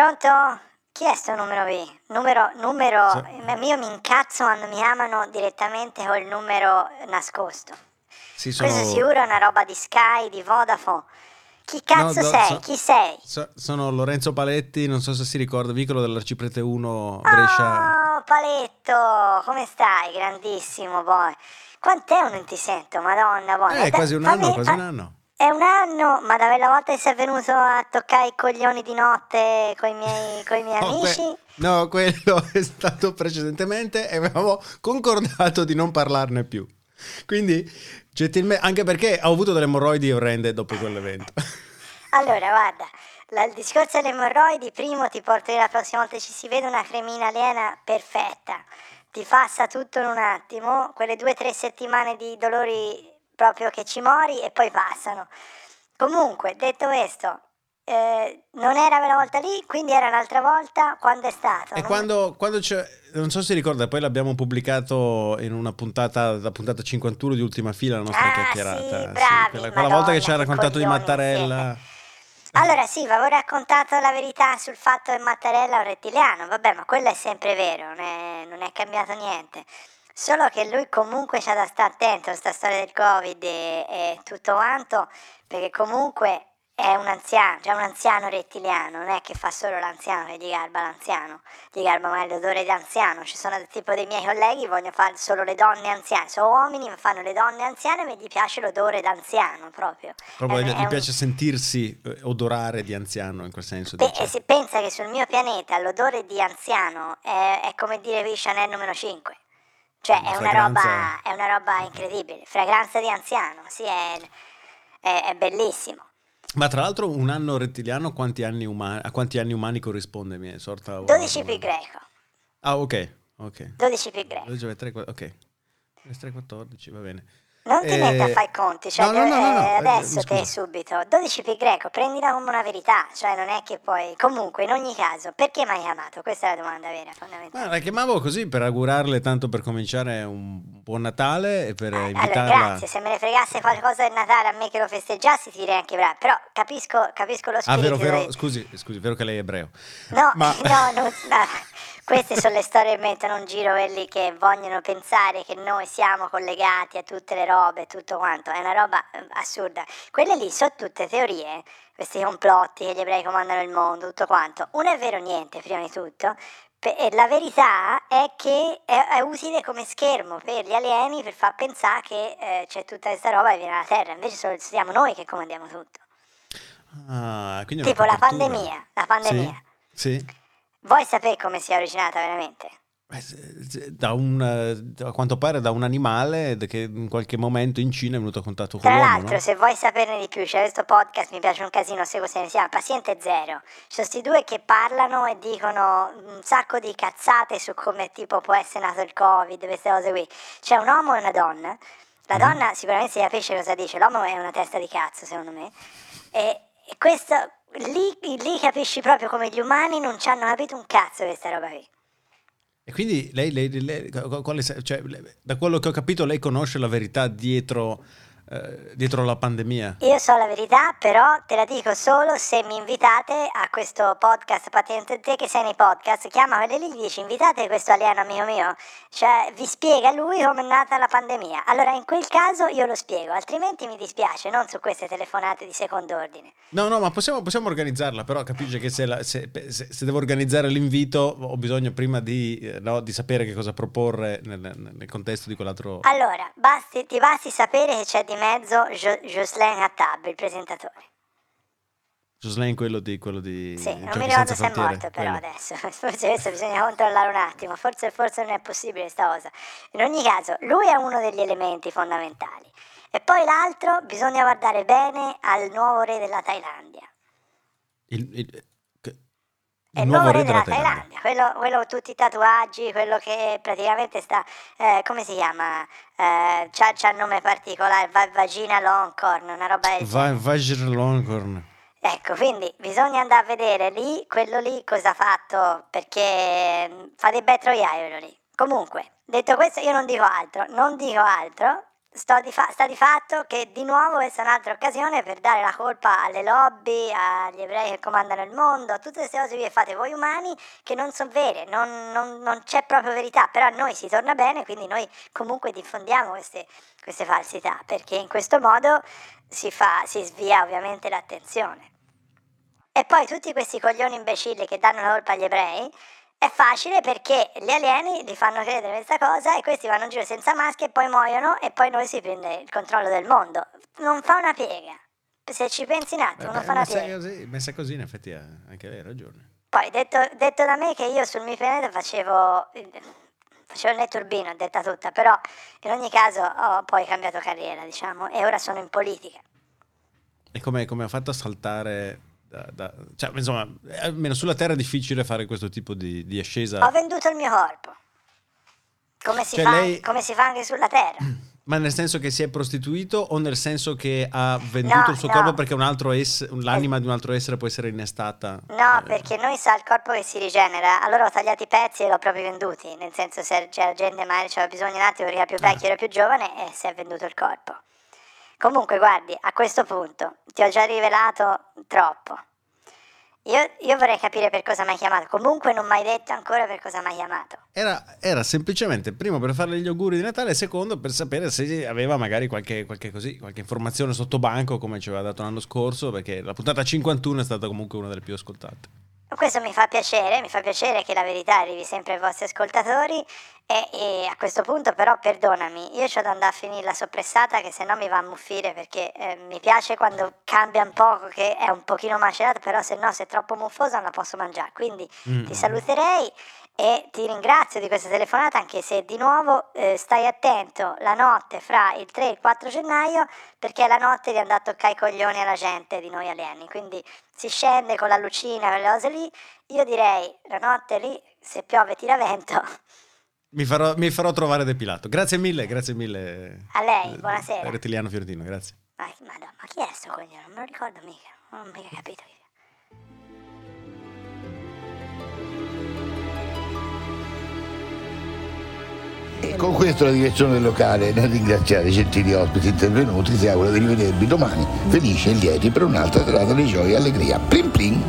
Pronto? Chi è sto numero qui? Numero, numero, ma io mi incazzo quando mi chiamano direttamente col numero nascosto. Sì, Questo sono, sicuro è una roba di Sky, di Vodafone. Chi cazzo no, sei? so- Chi sei? so- sono Lorenzo Paletti, non so se si ricorda, vicolo dell'Arciprete 1 Brescia. Oh, Paletto, come stai? Grandissimo, poi. Quant'è non ti sento, madonna, poi. Eh, Da- quasi un fammi- anno, quasi fa- un anno. È un anno, ma da quella volta che sei venuto a toccare i coglioni di notte con i miei, coi miei que- amici? no, quello è stato precedentemente e avevamo concordato di non parlarne più. Quindi, gentilmente, anche perché ho avuto delle emorroidi orrende dopo quell'evento. Allora, guarda, la- il discorso delle emorroidi, primo ti porto io la prossima volta ci si vede una cremina aliena perfetta, ti passa tutto in un attimo, quelle due o tre settimane di dolori proprio che ci mori e poi passano. Comunque, detto questo, eh, non era quella volta lì, quindi era un'altra volta, quando è stato? E Non- quando, quando c'è, non so se ricorda, poi l'abbiamo pubblicato in una puntata, la puntata 51 di Ultima Fila, la nostra Ah, chiacchierata. sì, Sì, bravi, quella, quella Madonna, volta che ci ha raccontato di Mattarella. Allora sì, avevo raccontato la verità sul fatto che Mattarella è un rettiliano, vabbè, ma quello è sempre vero, non è, non è cambiato niente. Solo che lui comunque c'ha da stare attento a questa storia del Covid e, e tutto quanto, perché comunque è un anziano, cioè un anziano rettiliano, non è che fa solo l'anziano che gli garba l'anziano, gli garba magari l'odore di anziano. Ci sono tipo dei miei colleghi che vogliono fare solo le donne anziane, sono uomini ma fanno le donne anziane e gli piace l'odore d'anziano proprio. Proprio È gli, è gli un- piace sentirsi eh, odorare di anziano in quel senso. Pe- e si pensa che sul mio pianeta l'odore di anziano è, è come dire Chanel numero 5. Cioè è una, roba, è una roba incredibile. Fragranza di anziano, sì, è, è- è bellissimo. Ma tra l'altro un anno rettiliano quanti anni umani, a quanti anni umani corrisponde? Mi è sorta una- 12 più greco. Ah, ok, ok. 12 più greco. 12, 3, ok. 3, 14, va bene. Non ti Eh, metti a fare i conti, cioè no, no, no, no, eh, eh, adesso te subito. 12 più greco, prendila come una verità, cioè non è che poi... Comunque, in ogni caso, perché mi hai chiamato? Questa è la domanda vera, fondamentale. Ma la chiamavo così per augurarle tanto per cominciare un buon Natale e per Eh, invitarla. Allora, grazie, se me ne fregasse qualcosa del Natale a me che lo festeggiassi ti direi anche bravo, però capisco, capisco lo Ah, spirito. vero, vero, del- scusi, scusi, vero che lei è ebreo. No, Ma- no, non- no, queste sono le storie che mettono in giro quelli che vogliono pensare che noi siamo collegati a tutte le robe, tutto quanto, è una roba eh, assurda. Quelle lì sono tutte teorie, questi complotti che gli ebrei comandano il mondo, tutto quanto. Non è vero niente, prima di tutto. La verità è che è, è utile come schermo per gli alieni per far pensare che eh, c'è tutta questa roba che viene dalla Terra, invece solo- siamo noi che comandiamo tutto. Ah, Tipo la pandemia, la pandemia. Sì, sì. Vuoi sapere come si è originata veramente? Eh, Da un, eh, a quanto pare da un animale che in qualche momento in Cina è venuto a contatto con Tra l'uomo, l'altro, no? se vuoi saperne di più, c'è questo podcast, mi piace un casino, se si chiama Paziente Zero. Ci sono questi due che parlano e dicono un sacco di cazzate su come tipo può essere nato il Covid, queste cose qui. C'è un uomo e una donna. La Mhm. donna sicuramente si capisce cosa dice, l'uomo è una testa di cazzo, secondo me. E, e questo lì, lì capisci proprio come gli umani non ci hanno capito un cazzo questa roba qui. E quindi lei, lei- lei- quale- cioè, da quello che ho capito, lei conosce la verità dietro, eh, dietro la pandemia. Io so la verità, però te la dico solo se mi invitate a questo podcast Patente te che sei nei podcast, chiama quelli lì e gli dici invitate questo alieno amico mio, cioè vi spiega lui come è nata la pandemia. Allora in quel caso io lo spiego, altrimenti mi dispiace, non su queste telefonate di secondo ordine. No, no, ma possiamo, possiamo organizzarla, però capisce che se, la- se- se- se devo organizzare l'invito ho bisogno prima di, eh, no, di sapere che cosa proporre nel, nel contesto di quell'altro... Allora, basti, ti basti sapere che c'è di mezzo Jo- Jocelyn Hattab, il presentatore. Jocelyn, quello di... Quello di Sì, non mi ricordo se è morto però quello. adesso, forse questo bisogna controllare un attimo, forse, forse non è possibile questa cosa. In ogni caso, lui è uno degli elementi fondamentali. E poi l'altro, bisogna guardare bene al nuovo re della Thailandia. Il, il- il il nuovo re della Thailandia. Quello, quello con tutti i tatuaggi, quello che praticamente sta, eh, come si chiama? Eh, c'ha, c'ha il nome particolare, va- Vagina Longcorn, una roba del. Va, Vajra Longhorn. Ecco, quindi bisogna andare a vedere lì, quello lì cosa ha fatto, perché mm, fa dei bei troiai quello lì. Comunque, detto questo io non dico altro, non dico altro sto di fa- sta di fatto che di nuovo questa è un'altra occasione per dare la colpa alle lobby, agli ebrei che comandano il mondo, a tutte queste cose che fate voi umani che non sono vere, non, non, non, c'è proprio verità, però a noi si torna bene, quindi noi comunque diffondiamo queste, queste falsità, perché in questo modo si, fa, si svia ovviamente l'attenzione. E poi tutti questi coglioni imbecilli che danno la colpa agli ebrei è facile perché gli alieni li fanno credere questa cosa e questi vanno in giro senza maschere e poi muoiono e poi noi si prende il controllo del mondo. Non fa una piega. Se ci pensi un attimo, Beh, non fa una piega. così, messa così, in effetti ha anche lei ragione. Poi detto, detto da me che io sul mio pianeta facevo, facevo il netturbino, detta tutta, però in ogni caso ho poi cambiato carriera, diciamo, e ora sono in politica. E come, come ha fatto a saltare da, da- cioè, insomma, almeno sulla Terra è difficile fare questo tipo di, di ascesa. Ho venduto il mio corpo. Come si, Cioè, fa, lei- come si fa anche sulla Terra. Ma nel senso che si è prostituito o nel senso che ha venduto No, il suo no. corpo perché un altro ess- l'anima di un altro essere può essere innestata? No, Eh, perché noi sa il corpo che si rigenera, allora ho tagliato i pezzi e l'ho proprio venduti, nel senso se c'era gente magari c'aveva bisogno un attimo perché era più vecchio, era più giovane e si è venduto il corpo. Comunque guardi, a questo punto ti ho già rivelato troppo. Io, io vorrei capire per cosa mi hai chiamato, comunque non mi hai detto ancora per cosa mi hai chiamato. Era, era semplicemente primo per farle gli auguri di Natale e secondo per sapere se aveva magari qualche, qualche, così, qualche informazione sotto banco come ci aveva dato l'anno scorso perché la puntata 51 è stata comunque una delle più ascoltate. Questo mi fa piacere, mi fa piacere che la verità arrivi sempre ai vostri ascoltatori e, e a questo punto però perdonami, io ho da andare a finire la soppressata che se no mi va a muffire perché eh, mi piace quando cambia un poco che è un pochino macerata, però se no se è troppo muffosa non la posso mangiare, quindi Mm. ti saluterei e ti ringrazio di questa telefonata anche se di nuovo eh, stai attento la notte fra il 3 e il 4 gennaio perché è la notte di andare a toccare i coglioni alla gente di noi alieni, quindi si scende con la lucina, quelle cose lì, io direi la notte lì se piove tira vento, Mi farò, mi farò trovare depilato. Grazie mille, grazie mille. A lei, eh, buonasera. Rettiliano Fiorentino, grazie. ma, madonna, ma chi è sto coglione? Non me lo ricordo mica, non ho mica capito Con questo la direzione del locale, nel ringraziare i gentili ospiti intervenuti, si augura di rivedervi domani, felici e lieti per un'altra serata di gioia e allegria. Plim plim!